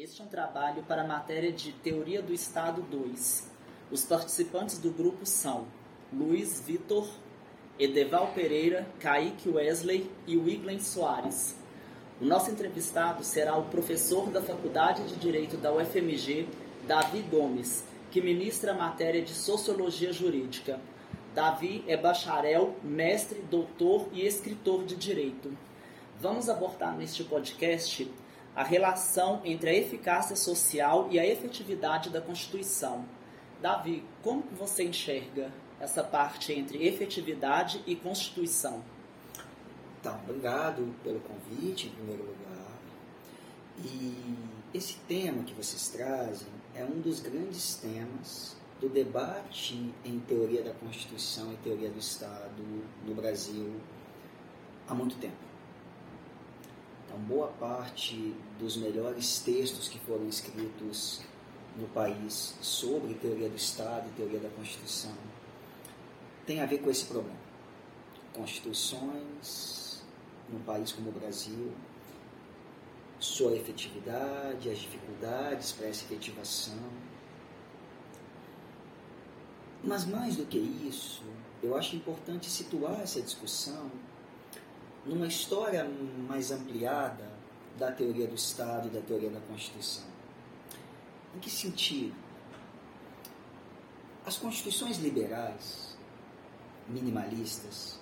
Este é um trabalho para a matéria de Teoria do Estado 2. Os participantes do grupo são Luiz Vitor, Edeval Pereira, Kaique Wesley e Wiglen Soares. O nosso entrevistado será o professor da Faculdade de Direito da UFMG, Davi Gomes, que ministra a matéria de Sociologia Jurídica. Davi é bacharel, mestre, doutor e escritor de Direito. Vamos abordar neste podcast a relação entre a eficácia social e a efetividade da Constituição. Davi, como você enxerga essa parte entre efetividade e Constituição? Então, obrigado pelo convite, em primeiro lugar. E esse tema que vocês trazem é um dos grandes temas do debate em teoria da Constituição e teoria do Estado no Brasil há muito tempo. Boa parte dos melhores textos que foram escritos no país sobre teoria do Estado e teoria da Constituição tem a ver com esse problema. Constituições num país como o Brasil, sua efetividade, as dificuldades para essa efetivação. Mas mais do que isso, eu acho importante situar essa discussão numa história mais ampliada da teoria do Estado e da teoria da Constituição. Em que sentido? As constituições liberais, minimalistas,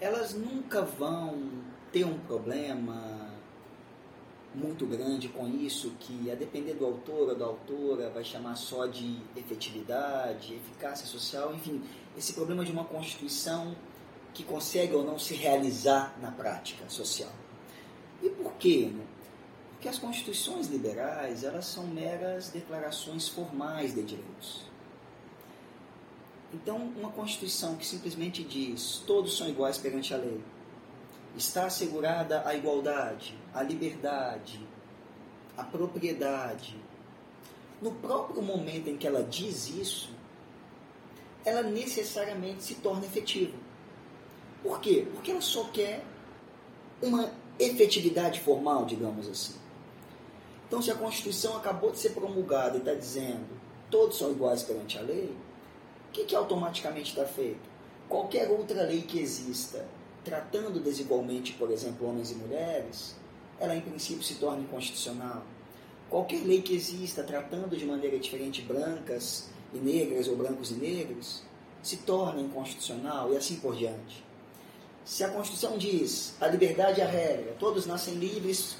elas nunca vão ter um problema muito grande com isso, que a depender do autor ou da autora vai chamar só de efetividade, eficácia social, enfim, esse problema de uma constituição que consegue ou não se realizar na prática social. E por quê? Porque as constituições liberais elas são meras declarações formais de direitos. Então, uma constituição que simplesmente diz todos são iguais perante a lei, está assegurada a igualdade, a liberdade, a propriedade. No próprio momento em que ela diz isso, ela necessariamente se torna efetiva. Por quê? Porque ela só quer uma efetividade formal, digamos assim. Então, se a Constituição acabou de ser promulgada e está dizendo todos são iguais perante a lei, o que, que automaticamente está feito? Qualquer outra lei que exista tratando desigualmente, por exemplo, homens e mulheres, ela em princípio se torna inconstitucional. Qualquer lei que exista tratando de maneira diferente brancas e negras ou brancos e negros se torna inconstitucional e assim por diante. Se a Constituição diz a liberdade é a regra, todos nascem livres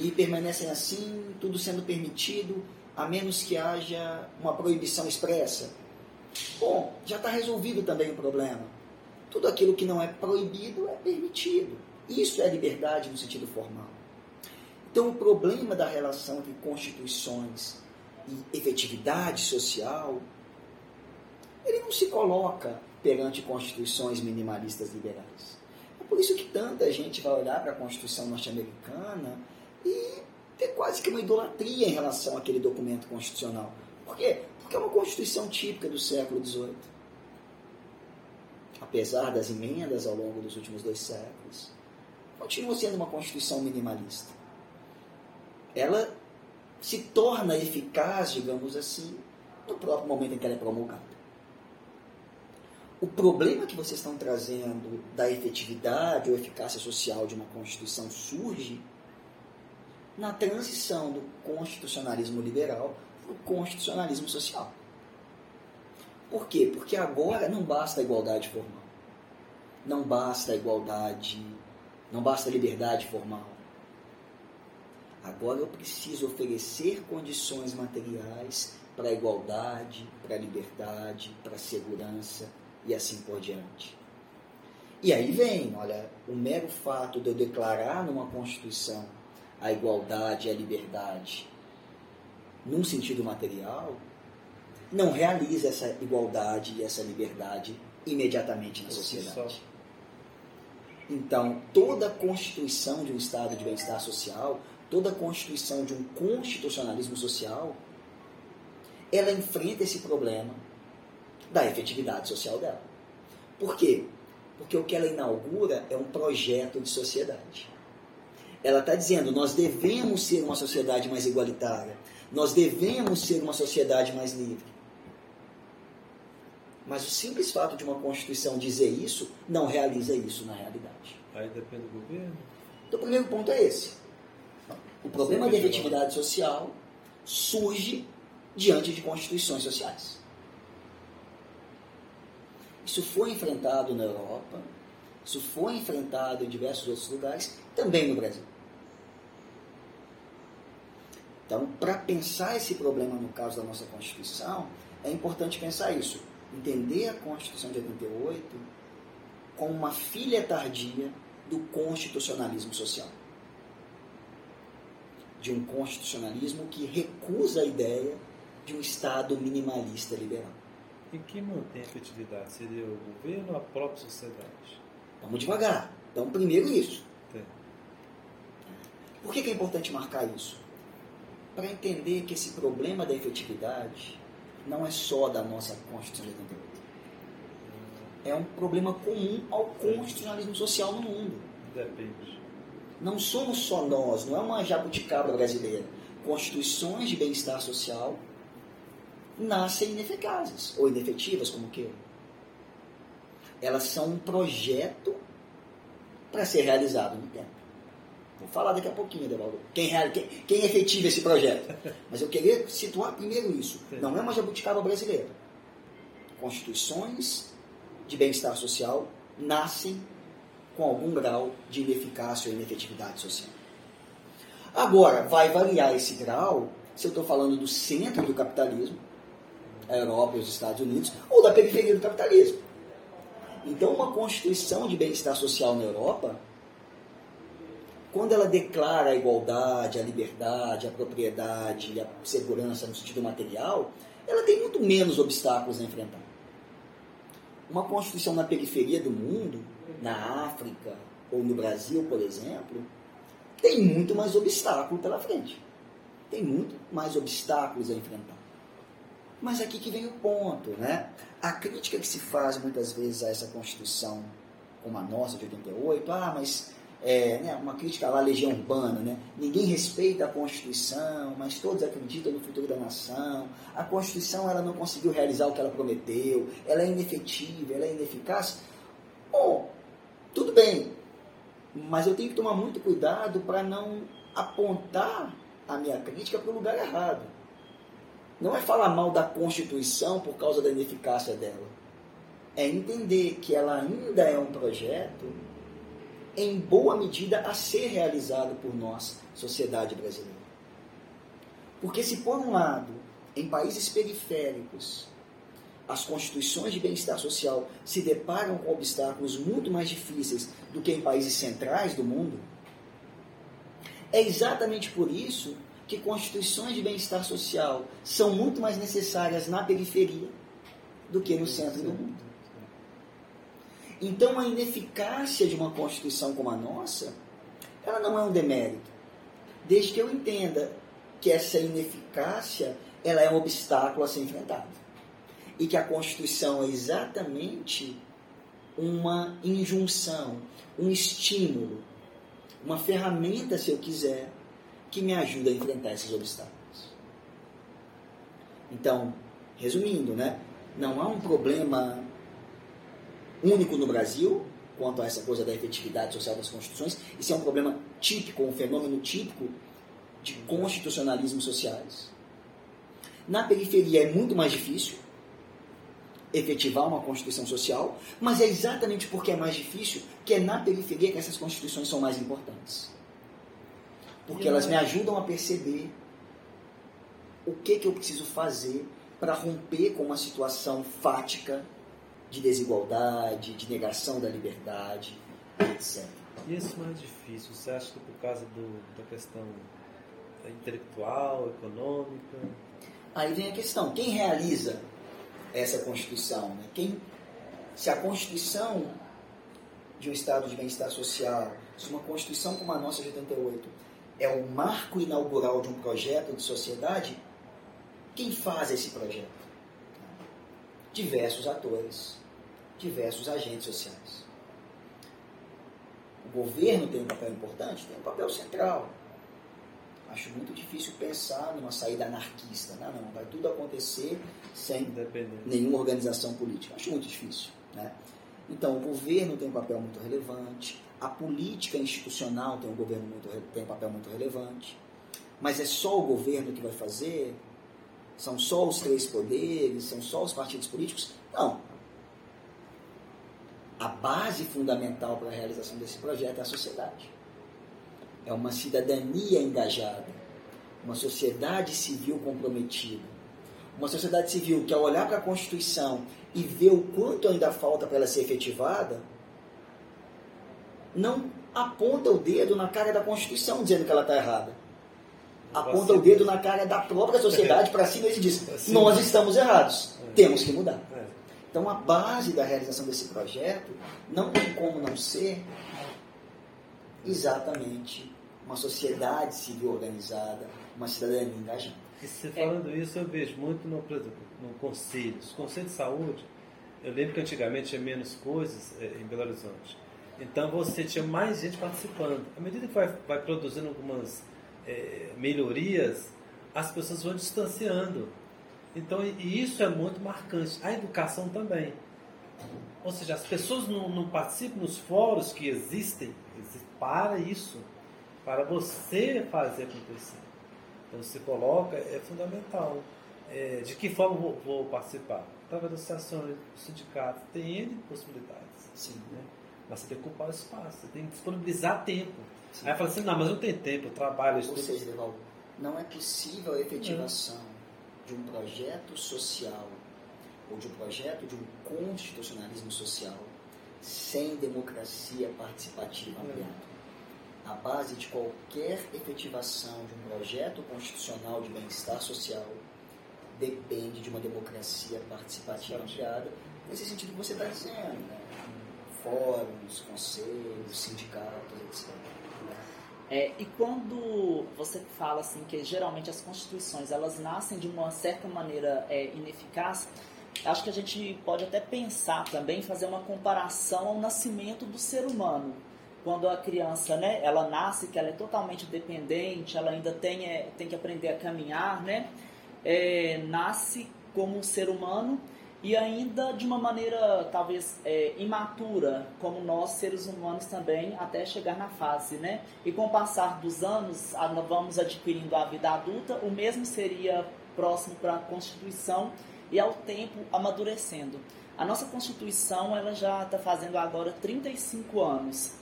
e permanecem assim, tudo sendo permitido, a menos que haja uma proibição expressa. Bom, já está resolvido também o problema. Tudo aquilo que não é proibido é permitido. Isso é liberdade no sentido formal. Então, o problema da relação entre constituições e efetividade social, ele não se coloca perante constituições minimalistas liberais. Por isso que tanta gente vai olhar para a Constituição norte-americana e ter quase que uma idolatria em relação àquele documento constitucional. Por quê? Porque é uma Constituição típica do século XVIII. Apesar das emendas ao longo dos últimos dois séculos, continua sendo uma Constituição minimalista. Ela se torna eficaz, digamos assim, no próprio momento em que ela é promulgada. O problema que vocês estão trazendo da efetividade ou eficácia social de uma Constituição surge na transição do constitucionalismo liberal para o constitucionalismo social. Por quê? Porque agora não basta a igualdade formal. Não basta a igualdade, não basta a liberdade formal. Agora eu preciso oferecer condições materiais para a igualdade, para a liberdade, para a segurança, e assim por diante. E aí vem, olha, o mero fato de eu declarar numa Constituição a igualdade e a liberdade num sentido material, não realiza essa igualdade e essa liberdade imediatamente na sociedade. Então, toda a constituição de um estado de bem-estar social, toda a constituição de um constitucionalismo social, ela enfrenta esse problema da efetividade social dela. Por quê? Porque o que ela inaugura é um projeto de sociedade. Ela está dizendo: nós devemos ser uma sociedade mais igualitária, nós devemos ser uma sociedade mais livre. Mas o simples fato de uma Constituição dizer isso não realiza isso na realidade. Aí depende do governo. Então, o primeiro ponto é esse. O problema da efetividade social surge diante de constituições sociais. Isso foi enfrentado na Europa, isso foi enfrentado em diversos outros lugares, também no Brasil. Então, para pensar esse problema no caso da nossa Constituição, é importante pensar isso. Entender a Constituição de 88 como uma filha tardia do constitucionalismo social. De um constitucionalismo que recusa a ideia de um Estado minimalista liberal. E quem mantém a efetividade? Seria o governo ou a própria sociedade? Vamos devagar. Então, primeiro isso. Tem. Por que, que é importante marcar isso? Para entender que esse problema da efetividade não é só da nossa Constituição de 88. É um problema comum ao constitucionalismo social no mundo. Depende. Não somos só nós, não é uma jabuticaba brasileira. Constituições de bem-estar social nascem ineficazes, ou inefetivas, como queiram. Elas são um projeto para ser realizado no tempo. Vou falar daqui a pouquinho, Edevaldo, quem, quem, quem efetiva esse projeto. Mas eu queria situar primeiro isso. Não é uma jabuticaba brasileira. Constituições de bem-estar social nascem com algum grau de ineficácia ou inefetividade social. Agora, vai variar esse grau se eu estou falando do centro do capitalismo, a Europa e os Estados Unidos, ou da periferia do capitalismo. Então, uma constituição de bem-estar social na Europa, quando ela declara a igualdade, a liberdade, a propriedade, a segurança no sentido material, ela tem muito menos obstáculos a enfrentar. Uma constituição na periferia do mundo, na África ou no Brasil, por exemplo, tem muito mais obstáculo pela frente. Tem muito mais obstáculos a enfrentar. Mas aqui que vem o ponto, né? A crítica que se faz muitas vezes a essa Constituição como a nossa de 88, ah, mas é, né, uma crítica à legião urbana, né? Ninguém respeita a Constituição, mas todos acreditam no futuro da nação. A Constituição ela não conseguiu realizar o que ela prometeu, ela é inefetiva, ela é ineficaz. Bom, tudo bem, mas eu tenho que tomar muito cuidado para não apontar a minha crítica para o lugar errado. Não é falar mal da Constituição por causa da ineficácia dela. É entender que ela ainda é um projeto em boa medida a ser realizado por nós, sociedade brasileira. Porque se por um lado, em países periféricos, as constituições de bem-estar social se deparam com obstáculos muito mais difíceis do que em países centrais do mundo, é exatamente por isso que constituições de bem-estar social são muito mais necessárias na periferia do que no centro do mundo. Então, a ineficácia de uma constituição como a nossa, ela não é um demérito, desde que eu entenda que essa ineficácia ela é um obstáculo a ser enfrentado. E que a constituição é exatamente uma injunção, um estímulo, uma ferramenta, se eu quiser, que me ajuda a enfrentar esses obstáculos. Então, resumindo, né? Não há um problema único no Brasil quanto a essa coisa da efetividade social das constituições. Isso é um problema típico, um fenômeno típico de constitucionalismos sociais. Na periferia é muito mais difícil efetivar uma constituição social, mas é exatamente porque é mais difícil que é na periferia que essas constituições são mais importantes porque elas me ajudam a perceber o que, que eu preciso fazer para romper com uma situação fática de desigualdade, de negação da liberdade, etc. E isso mais difícil, você acha que por causa do, da questão intelectual, econômica? Aí vem a questão, quem realiza essa Constituição? Né? Quem, se a Constituição de um Estado de bem-estar social, se uma Constituição como a nossa de 88 é o marco inaugural de um projeto de sociedade, quem faz esse projeto? Diversos atores, diversos agentes sociais. O governo tem um papel importante? Tem um papel central. Acho muito difícil pensar numa saída anarquista. Não, não, vai tudo acontecer sem nenhuma organização política. Acho muito difícil. Né? Então, o governo tem um papel muito relevante, a política institucional tem um, governo muito, tem um papel muito relevante, mas é só o governo que vai fazer? São só os três poderes? São só os partidos políticos? Não. A base fundamental para a realização desse projeto é a sociedade. É uma cidadania engajada, uma sociedade civil comprometida. Uma sociedade civil que, ao olhar para a Constituição e ver o quanto ainda falta para ela ser efetivada, não aponta o dedo na cara da Constituição dizendo que ela está errada. Aponta o dedo na cara da própria sociedade para cima e diz: Nós estamos errados, é. temos que mudar. É. Então, a base da realização desse projeto não tem como não ser exatamente uma sociedade civil organizada, uma cidadania engajada. E você falando isso, eu vejo muito no, no conselho. Os conselhos de saúde, eu lembro que antigamente tinha menos coisas é, em Belo Horizonte. Então você tinha mais gente participando. À medida que vai, vai produzindo algumas é, melhorias, as pessoas vão distanciando. Então, e isso é muito marcante. A educação também. Ou seja, as pessoas não, não participam nos fóruns que existem para isso, para você fazer acontecer. Então, você coloca, é fundamental. É, de que forma vou, vou participar? Através das associações, sindicatos, tem N possibilidades. Sim. Né? Mas você tem que ocupar o espaço, você tem que disponibilizar tempo. Sim. Aí fala assim, não, mas eu não tenho tempo, eu trabalho, eu estudo. Ou seja, não é possível a efetivação é. de um projeto social ou de um projeto de um constitucionalismo social sem democracia participativa ampliada. A base de qualquer efetivação de um projeto constitucional de bem-estar social depende de uma democracia participativa ampliada, nesse sentido que você está dizendo. Né? Fóruns, conselhos, sindicatos, etc. É, e quando você fala assim que geralmente as constituições elas nascem de uma certa maneira é, ineficaz, acho que a gente pode até pensar também fazer uma comparação ao nascimento do ser humano. Quando a criança, né, ela nasce, que ela é totalmente dependente, ela ainda tem, é, tem que aprender a caminhar, né, é, nasce como um ser humano e ainda de uma maneira talvez é, imatura, como nós seres humanos também, até chegar na fase, né? E com o passar dos anos, vamos adquirindo a vida adulta, o mesmo seria próximo para a Constituição e ao tempo amadurecendo. A nossa Constituição ela já está fazendo agora 35 anos,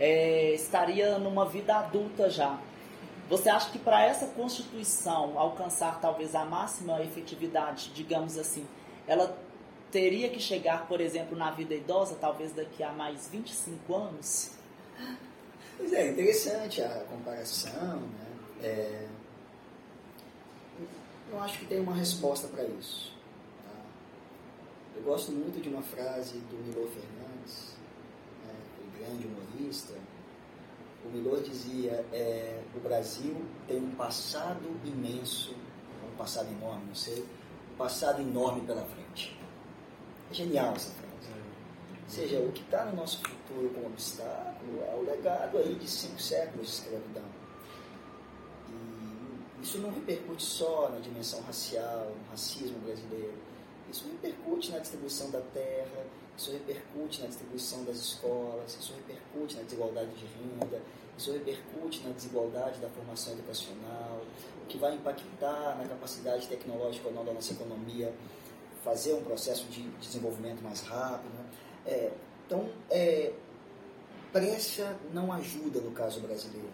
é, estaria numa vida adulta já. Você acha que para essa Constituição alcançar talvez a máxima efetividade, digamos assim, ela teria que chegar, por exemplo, na vida idosa, talvez daqui a mais 25 anos? Pois é, interessante a comparação. Né? É... Eu acho que tem uma resposta para isso. Tá? Eu gosto muito de uma frase do Milor Fernandes, né, o grande humorista. O Milor dizia: é, o Brasil tem um passado imenso, um passado enorme, não sei, um passado enorme pela frente. Genial essa frase. Ou seja, o que está no nosso futuro como obstáculo é o legado aí de cinco séculos de escravidão. E isso não repercute só na dimensão racial, no racismo brasileiro. Isso repercute na distribuição da terra, isso repercute na distribuição das escolas, isso repercute na desigualdade de renda, isso repercute na desigualdade da formação educacional, o que vai impactar na capacidade tecnológica ou não da nossa economia fazer um processo de desenvolvimento mais rápido. Né? É, então, é, pressa não ajuda no caso brasileiro,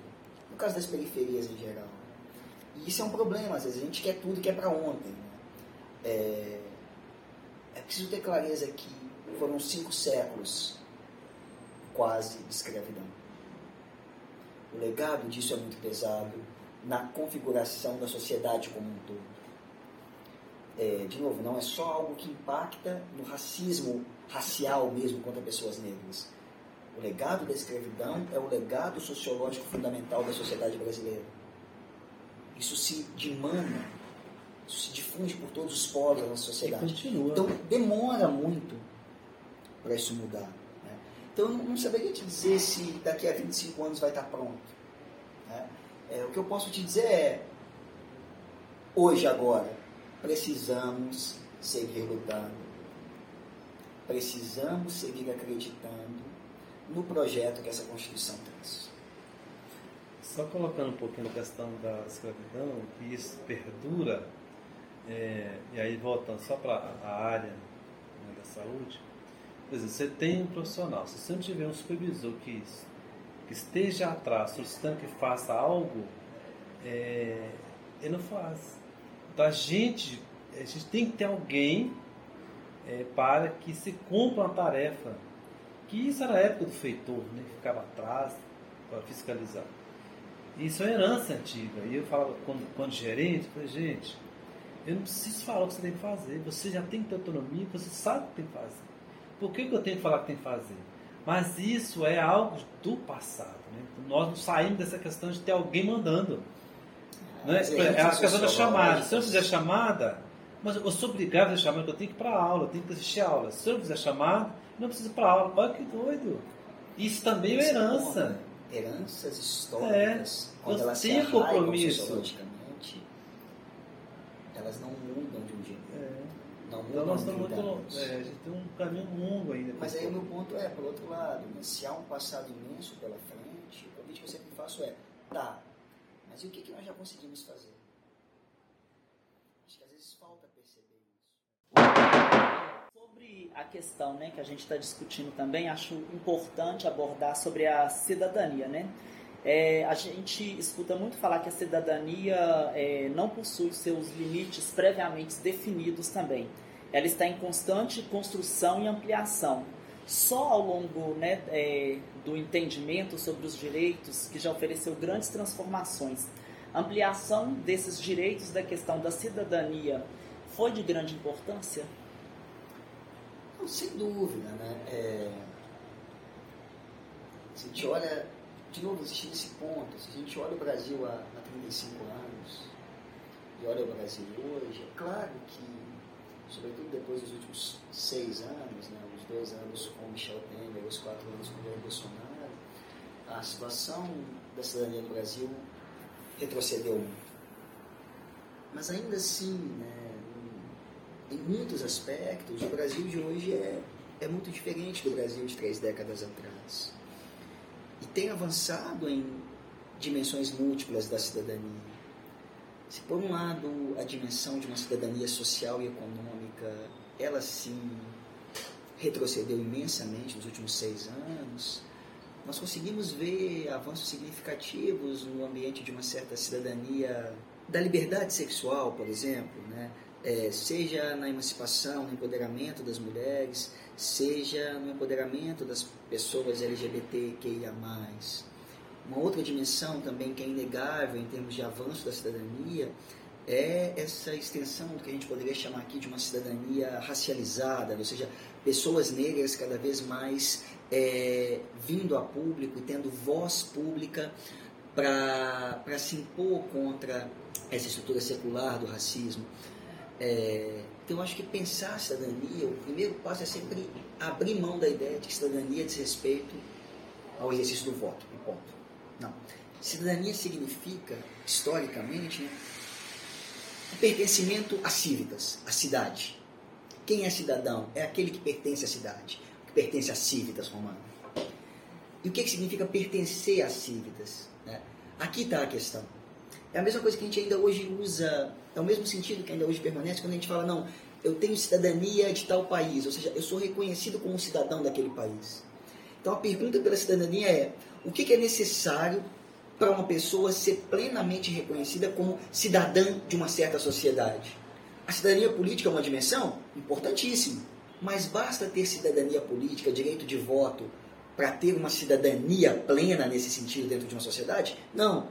no caso das periferias em geral. E isso é um problema, às vezes a gente quer tudo que é para ontem. Né? É, é preciso ter clareza que foram cinco séculos quase de escravidão. O legado disso é muito pesado na configuração da sociedade como um todo é, de novo, não é só algo que impacta no racismo racial mesmo contra pessoas negras. O legado da escravidão é o legado sociológico fundamental da sociedade brasileira. Isso se dimana, isso se difunde por todos os poros da nossa sociedade. Então demora muito para isso mudar. Né? Então eu não, não saberia te dizer se daqui a 25 anos vai estar pronto. Né? É, o que eu posso te dizer é, hoje, agora, precisamos seguir lutando. Precisamos seguir acreditando no projeto que essa Constituição traz. Só colocando um pouquinho a questão da escravidão, que isso perdura, é, e aí voltando só para a área né, da saúde, por exemplo, você tem um profissional, se você não tiver um supervisor que, que esteja atrás solicitando que faça algo, é, ele não faz. Então a gente, a gente tem que ter alguém é, para que se cumpra uma tarefa. Que isso era a época do feitor, né, que ficava atrás para fiscalizar. Isso é herança antiga. E eu falava, quando, quando gerente, eu falei, gente, eu não preciso falar o que você tem que fazer. Você já tem que ter autonomia, você sabe o que tem que fazer. Por que, que eu tenho que falar o que tem que fazer? Mas isso é algo do passado. Né? Nós não saímos dessa questão de ter alguém mandando. Né? É a questão da chamada. Se eu fizer chamada, mas eu sou obrigado a fazer chamada, eu tenho que ir para a aula, eu tenho que assistir a aula. Se eu fizer chamada, não preciso ir para a aula. Olha que doido. Isso também é herança heranças históricas, é, quando elas se compromisso. sociologicamente, elas não mudam de um jeito. É. Não então mudam nós de estamos muito, anos. é, a gente tem um caminho longo ainda. Mas aí o meu ponto é, por outro lado, né, se há um passado imenso pela frente, o convite que eu sempre faço é, tá, mas e o que, que nós já conseguimos fazer? Acho que às vezes falta perceber isso. Sobre a questão né, que a gente está discutindo também, acho importante abordar sobre a cidadania. Né? É, a gente escuta muito falar que a cidadania é, não possui seus limites previamente definidos também. Ela está em constante construção e ampliação. Só ao longo né, é, do entendimento sobre os direitos, que já ofereceu grandes transformações, ampliação desses direitos da questão da cidadania foi de grande importância? Não, sem dúvida, né? É... Se a gente olha, de novo, existe esse ponto, se a gente olha o Brasil há, há 35 anos e olha o Brasil hoje, é claro que, sobretudo depois dos últimos seis anos, né, dois anos com Michel Temer, os quatro anos com governo Bolsonaro, a situação da cidadania no Brasil retrocedeu muito. Mas ainda assim, né, em muitos aspectos, o Brasil de hoje é, é muito diferente do Brasil de três décadas atrás. E tem avançado em dimensões múltiplas da cidadania. Se por um lado a dimensão de uma cidadania social e econômica, ela sim retrocedeu imensamente nos últimos seis anos, nós conseguimos ver avanços significativos no ambiente de uma certa cidadania da liberdade sexual, por exemplo, né? É, seja na emancipação, no empoderamento das mulheres, seja no empoderamento das pessoas LGBTQIA+. Uma outra dimensão também que é inegável em termos de avanço da cidadania é essa extensão do que a gente poderia chamar aqui de uma cidadania racializada, ou seja, pessoas negras cada vez mais é, vindo a público e tendo voz pública para se impor contra essa estrutura secular do racismo. É, então, eu acho que pensar a cidadania, o primeiro passo é sempre abrir mão da ideia de que cidadania diz respeito ao exercício do voto, ponto. Não. Cidadania significa, historicamente, né, pertencimento a cívicas, à cidade. Quem é cidadão? É aquele que pertence à cidade, que pertence às cívicas romanas. E o que, que significa pertencer às cívicas? Né? Aqui está a questão. É a mesma coisa que a gente ainda hoje usa, é o mesmo sentido que ainda hoje permanece quando a gente fala, não, eu tenho cidadania de tal país, ou seja, eu sou reconhecido como cidadão daquele país. Então a pergunta pela cidadania é: o que, que é necessário para uma pessoa ser plenamente reconhecida como cidadã de uma certa sociedade? A cidadania política é uma dimensão importantíssima, mas basta ter cidadania política, direito de voto, para ter uma cidadania plena nesse sentido dentro de uma sociedade? Não.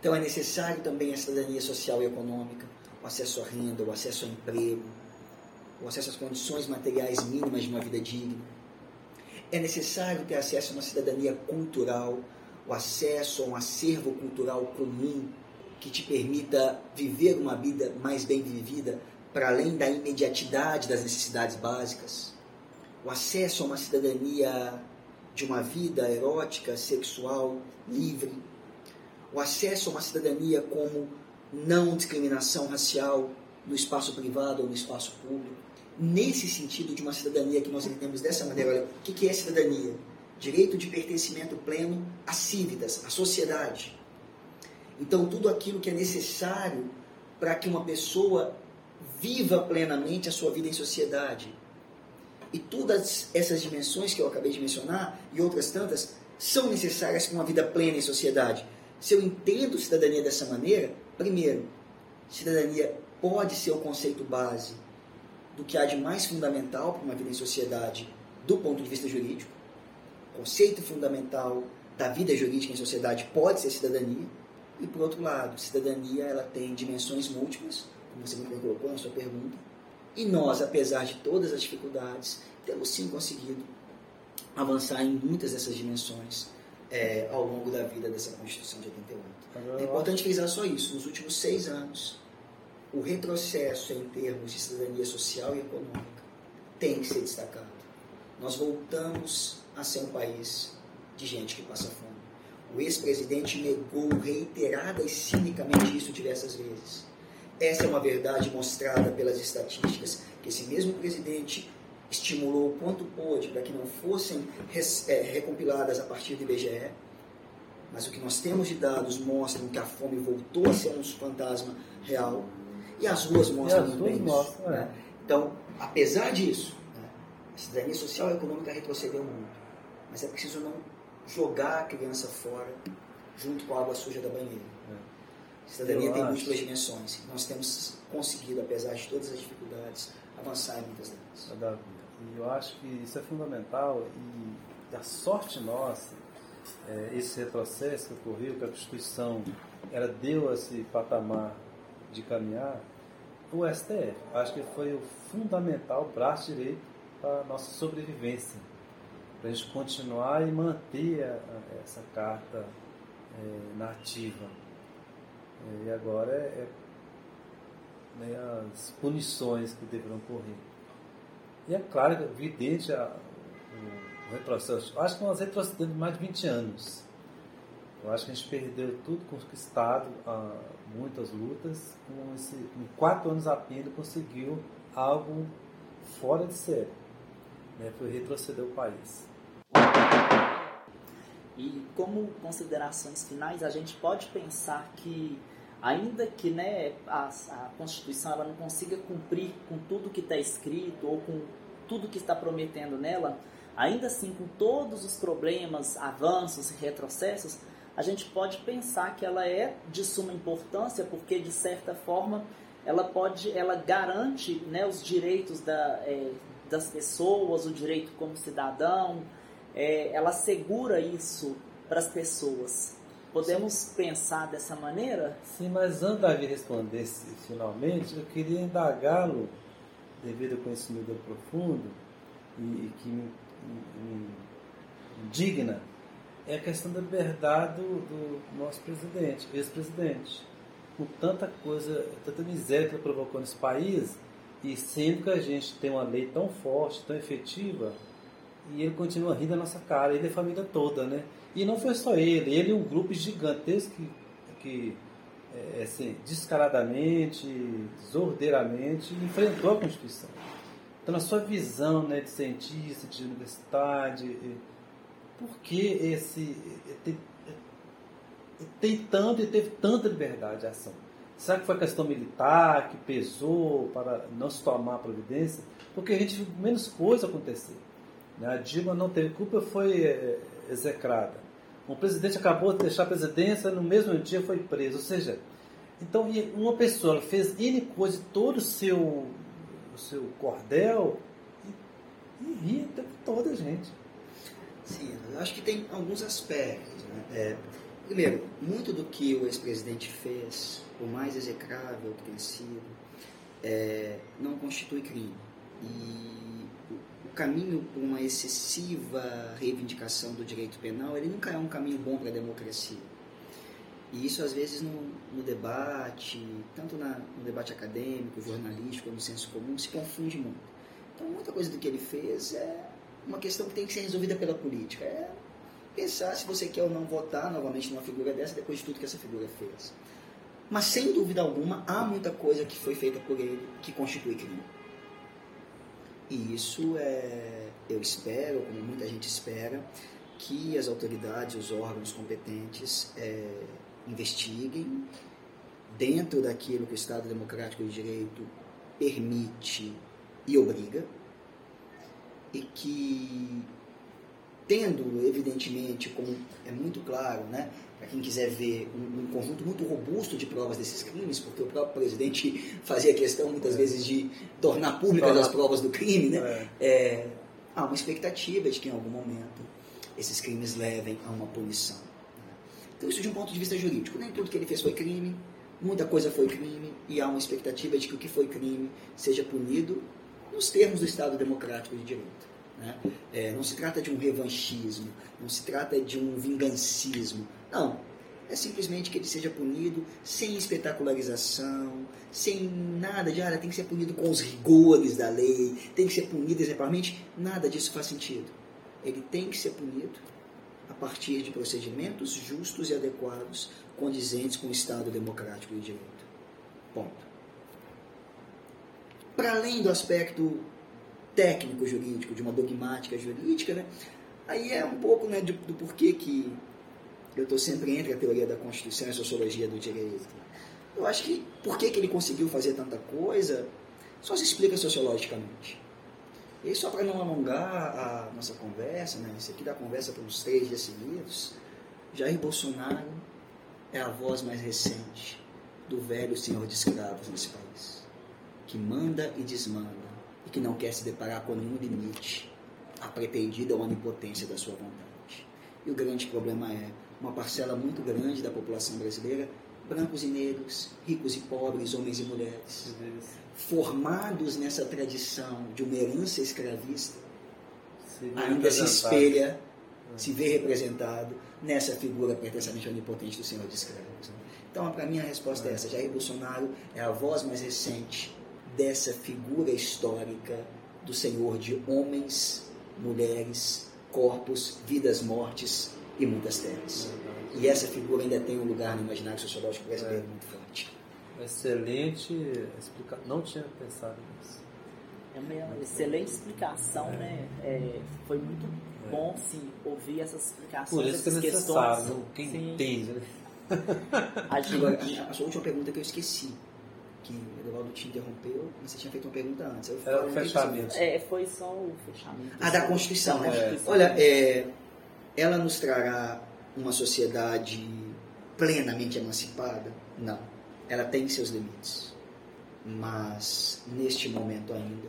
Então é necessário também a cidadania social e econômica, o acesso à renda, o acesso ao emprego, o acesso às condições materiais mínimas de uma vida digna. É necessário ter acesso a uma cidadania cultural, o acesso a um acervo cultural comum que te permita viver uma vida mais bem vivida para além da imediatidade das necessidades básicas. O acesso a uma cidadania de uma vida erótica, sexual, livre, o acesso a uma cidadania como não discriminação racial no espaço privado ou no espaço público. Nesse sentido de uma cidadania que nós entendemos dessa maneira, olha, o que é cidadania? Direito de pertencimento pleno a cívidas, à sociedade. Então, tudo aquilo que é necessário para que uma pessoa viva plenamente a sua vida em sociedade. E todas essas dimensões que eu acabei de mencionar e outras tantas são necessárias para uma vida plena em sociedade. Se eu entendo cidadania dessa maneira, primeiro, cidadania pode ser o conceito base do que há de mais fundamental para uma vida em sociedade do ponto de vista jurídico. Conceito fundamental da vida jurídica em sociedade pode ser cidadania. E por outro lado, cidadania ela tem dimensões múltiplas, como você muito bem colocou na sua pergunta. E nós, apesar de todas as dificuldades, temos sim conseguido avançar em muitas dessas dimensões é, ao longo da vida dessa Constituição de 88. É importante frisar só isso. Nos últimos seis anos, o retrocesso em termos de cidadania social e econômica tem que ser destacado. Nós voltamos a ser um país de gente que passa fome. O ex-presidente negou reiterada e cinicamente isso diversas vezes. Essa é uma verdade mostrada pelas estatísticas que esse mesmo presidente estimulou o quanto pôde para que não fossem é, recompiladas a partir do IBGE. Mas o que nós temos de dados mostram que a fome voltou a ser um fantasma real e as ruas mostram isso. É. Né? Então, apesar disso, cidadania social e econômica retrocedeu muito. Mas é preciso não jogar a criança fora junto com a água suja da banheira. É. Cidadania Eu tem acho. múltiplas dimensões. Nós temos conseguido, apesar de todas as dificuldades, avançar em muitas delas. E eu acho que isso é fundamental e a sorte nossa, é, esse retrocesso que ocorreu, que a Constituição ela deu esse patamar de caminhar, o STF. Acho que foi o fundamental braço direito para a nossa sobrevivência, para a gente continuar e manter a, a, essa carta é, nativa. É, e agora é, é né, as punições que deverão ocorrer. E é claro, evidente a, o, o retrocesso. Acho que nós retrocedemos mais de 20 anos. Eu acho que a gente perdeu tudo conquistado, ah, muitas lutas. Com, esse, quatro anos apenas conseguiu algo fora de série. Né? Foi retroceder o país. E como considerações finais, a gente pode pensar que ainda que né, a, a Constituição ela não consiga cumprir com tudo que está escrito ou com tudo que está prometendo nela, ainda assim, com todos os problemas, avanços e retrocessos, a gente pode pensar que ela é de suma importância porque, de certa forma, ela pode, ela garante né, os direitos da, é, das pessoas, o direito como cidadão, é, ela assegura isso para as pessoas. Podemos Sim. pensar dessa maneira? Sim, mas antes Davi responder finalmente, eu queria indagá-lo, devido ao conhecimento profundo e, e que me, me, indigna, é a questão da liberdade do, do nosso presidente, ex-presidente. Com tanta coisa, tanta miséria que ele provocou nesse país, e sempre que a gente tem uma lei tão forte, tão efetiva, e ele continua rindo da nossa cara, ele e a família toda, né? E não foi só ele, ele e um grupo gigantesco que, que é, assim, descaradamente, desordeiramente, enfrentou a Constituição. Então, na sua visão né, de cientista, de universidade, por que esse tem, tem tanto e teve tanta liberdade de ação? Será que foi a questão militar que pesou para não se tomar providência? Porque a gente viu menos coisa acontecer. Né? A Dilma não teve culpa, foi é, execrada. O presidente acabou de deixar a presidência, no mesmo dia foi preso. Ou seja, então uma pessoa fez N coisa, todo o seu, o seu cordel e, o tempo todo, gente. Sim, acho que tem alguns aspectos. Né? É, primeiro, muito do que o ex-presidente fez, por mais execrável que tenha sido, é, não constitui crime. E o caminho para uma excessiva reivindicação do direito penal, ele nunca é um caminho bom para a democracia. E isso, às vezes, no, no debate, tanto na, no debate acadêmico, jornalístico, no senso comum, se confunde muito. Então, muita coisa do que ele fez é uma questão que tem que ser resolvida pela política. É pensar se você quer ou não votar novamente numa figura dessa depois de tudo que essa figura fez. Mas sem dúvida alguma, há muita coisa que foi feita por ele que constitui crime. E isso é, eu espero, como muita gente espera, que as autoridades, os órgãos competentes é, investiguem dentro daquilo que o Estado Democrático de Direito permite e obriga, e que, tendo, evidentemente, como é muito claro, né, para quem quiser ver um, um, conjunto muito robusto de provas desses crimes, porque o próprio presidente fazia questão muitas vezes de tornar públicas as provas do crime, né? É. É, há uma expectativa de que em algum momento esses crimes levem a uma punição. Né? Então isso de um ponto de vista jurídico, nem tudo que ele fez foi crime, muita coisa foi crime e há uma expectativa de que o que foi crime seja punido nos termos do Estado Democrático de Direito. Né? É, não se trata de um revanchismo, não se trata de um vingancismo. Não. É simplesmente que ele seja punido sem espetacularização, sem nada de, ah, tem que ser punido com os rigores da lei, tem que ser punido exemplarmente. Nada disso faz sentido. Ele tem que ser punido a partir de procedimentos justos e adequados, condizentes com o Estado democrático de direito. Ponto. Para além do aspecto técnico jurídico, de uma dogmática jurídica, né? aí é um pouco né, do, do porquê que eu estou sempre entre a teoria da Constituição e a sociologia do direito. Eu acho que por que, que ele conseguiu fazer tanta coisa só se explica sociologicamente. E só para não alongar a nossa conversa, né, isso aqui da conversa pelos três dias seguidos, Jair Bolsonaro é a voz mais recente do velho senhor de escravos nesse país, que manda e desmanda e que não quer se deparar com nenhum limite à pretendida onipotência da sua vontade. E o grande problema é uma parcela muito grande da população brasileira, brancos e negros, ricos e pobres, homens e mulheres, formados nessa tradição de uma herança escravista, ainda se espelha, é. se vê representado nessa figura pretensamente onipotente do senhor de escravos. Então, para mim, a resposta é essa. Jair Bolsonaro é a voz mais recente dessa figura histórica do Senhor de homens, mulheres, corpos, vidas, mortes e muitas terras. E essa figura ainda tem um lugar no imaginário sociológico brasileiro é. muito forte. Excelente explicação. Não tinha pensado nisso. É uma excelente explicação, é. né? É, foi muito é. bom, sim, ouvir essas explicações, Por isso que é necessário, questões. Quem sim. entende, né? A, gente... a, a sua última pergunta que eu esqueci que o Eduardo te interrompeu, mas você tinha feito uma pergunta antes. Era é o fechamento. É, foi só o fechamento. Ah, da Constituição, né? É. Olha, é, ela nos trará uma sociedade plenamente emancipada? Não. Ela tem seus limites. Mas, neste momento ainda,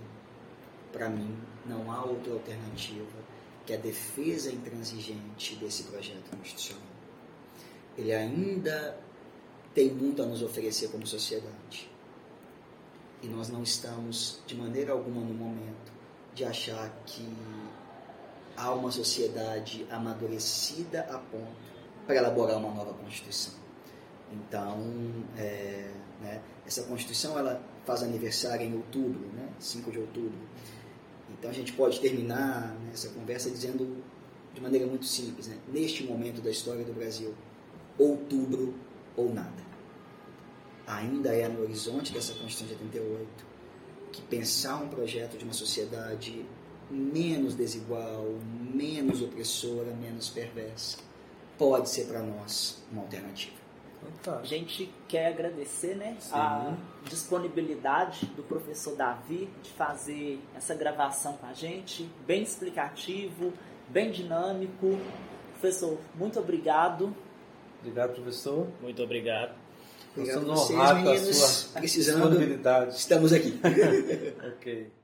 para mim, não há outra alternativa que a defesa intransigente desse projeto constitucional. Ele ainda tem muito a nos oferecer como sociedade. E nós não estamos, de maneira alguma, no momento de achar que há uma sociedade amadurecida a ponto para elaborar uma nova Constituição. Então, é, né, essa Constituição ela faz aniversário em outubro, né, 5 de outubro. Então a gente pode terminar né, essa conversa dizendo de maneira muito simples, né, neste momento da história do Brasil, outubro ou nada ainda é no horizonte dessa Constituição de 88 que pensar um projeto de uma sociedade menos desigual, menos opressora, menos perversa, pode ser para nós uma alternativa. A gente quer agradecer né, a disponibilidade do professor Davi de fazer essa gravação com a gente, bem explicativo, bem dinâmico. Professor, muito obrigado. Obrigado, professor. Muito obrigado. Obrigado a vocês, meninos. Precisando, estamos aqui. ok.